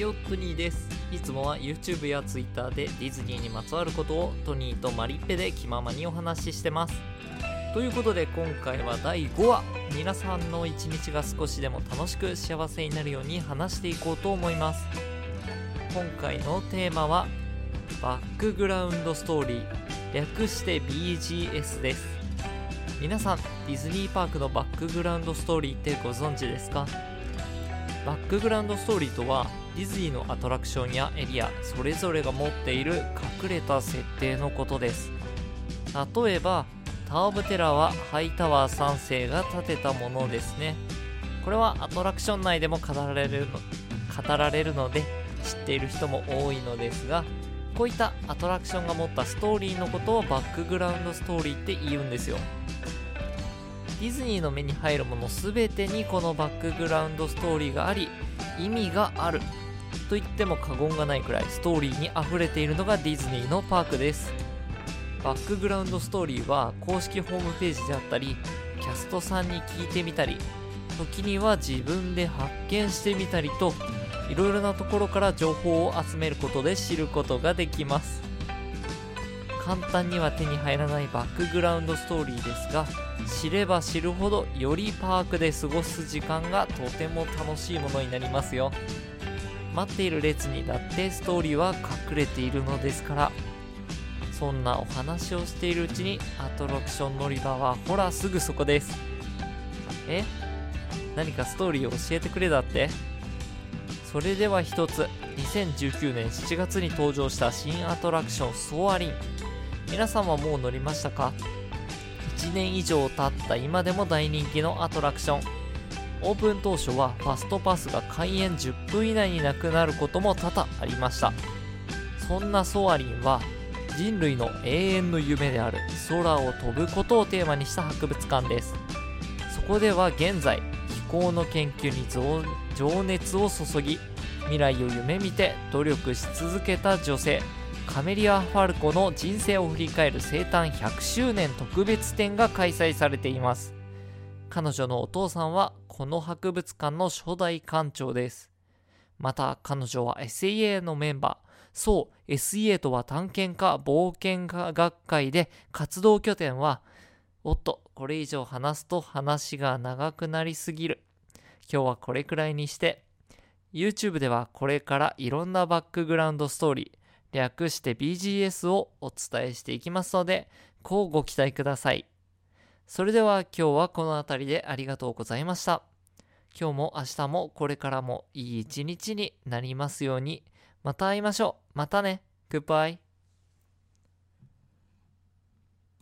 よトニーですいつもは YouTube や Twitter でディズニーにまつわることをトニーとマリッペで気ままにお話ししてます。ということで今回は第5話皆さんの一日が少しでも楽しく幸せになるように話していこうと思います。今回のテーマはバックグラウンドストーリー略して BGS です。皆さんディズニーパークのバックグラウンドストーリーってご存知ですか？バックグラウンドストーリーとはディズニーのアトラクションやエリアそれぞれが持っている隠れた設定のことです。例えばター・オブ・テラーはハイタワー3世が建てたものですね。これはアトラクション内でも語られるの語られるので知っている人も多いのですがこういったアトラクションが持ったストーリーのことをバックグラウンドストーリーって言うんですよ。ディズニーの目に入るもの全てにこのバックグラウンドストーリーがあり意味がある。と言っても過言がないくらいストーリーに溢れているのがディズニーのパークです。バックグラウンドストーリーは公式ホームページであったりキャストさんに聞いてみたり時には自分で発見してみたりといろいろなところから情報を集めることで知ることができます。簡単には手に入らないバックグラウンドストーリーですが知れば知るほどよりパークで過ごす時間がとても楽しいものになりますよ。待っている列にだってストーリーは隠れているのですから。そんなお話をしているうちにアトラクション乗り場はほらすぐそこです。え？何かストーリーを教えてくれだって？それでは一つ2019年7月に登場した新アトラクションソアリン。皆さんはもう乗りましたか？1年以上経った今でも大人気のアトラクション。オープン当初はファストパスが開園10分以内になくなることも多々ありました。そんなソアリンは人類の永遠の夢である空を飛ぶことをテーマにした博物館です。そこでは現在飛行の研究に情熱を注ぎ未来を夢見て努力し続けた女性カメリア・ファルコの人生を振り返る生誕100周年特別展が開催されています。彼女のお父さんはこの博物館の初代館長です。また彼女は SEA のメンバー。そう SEA とは探検家冒険家学会で活動拠点は。おっとこれ以上話すと話が長くなりすぎる。今日はこれくらいにして。YouTube ではこれからいろんなバックグラウンドストーリー略して BGS をお伝えしていきますので、こうご期待ください。それでは今日はこの辺りでありがとうございました。今日も明日もこれからもいい一日になりますように。また会いましょう。またね。グッバイ。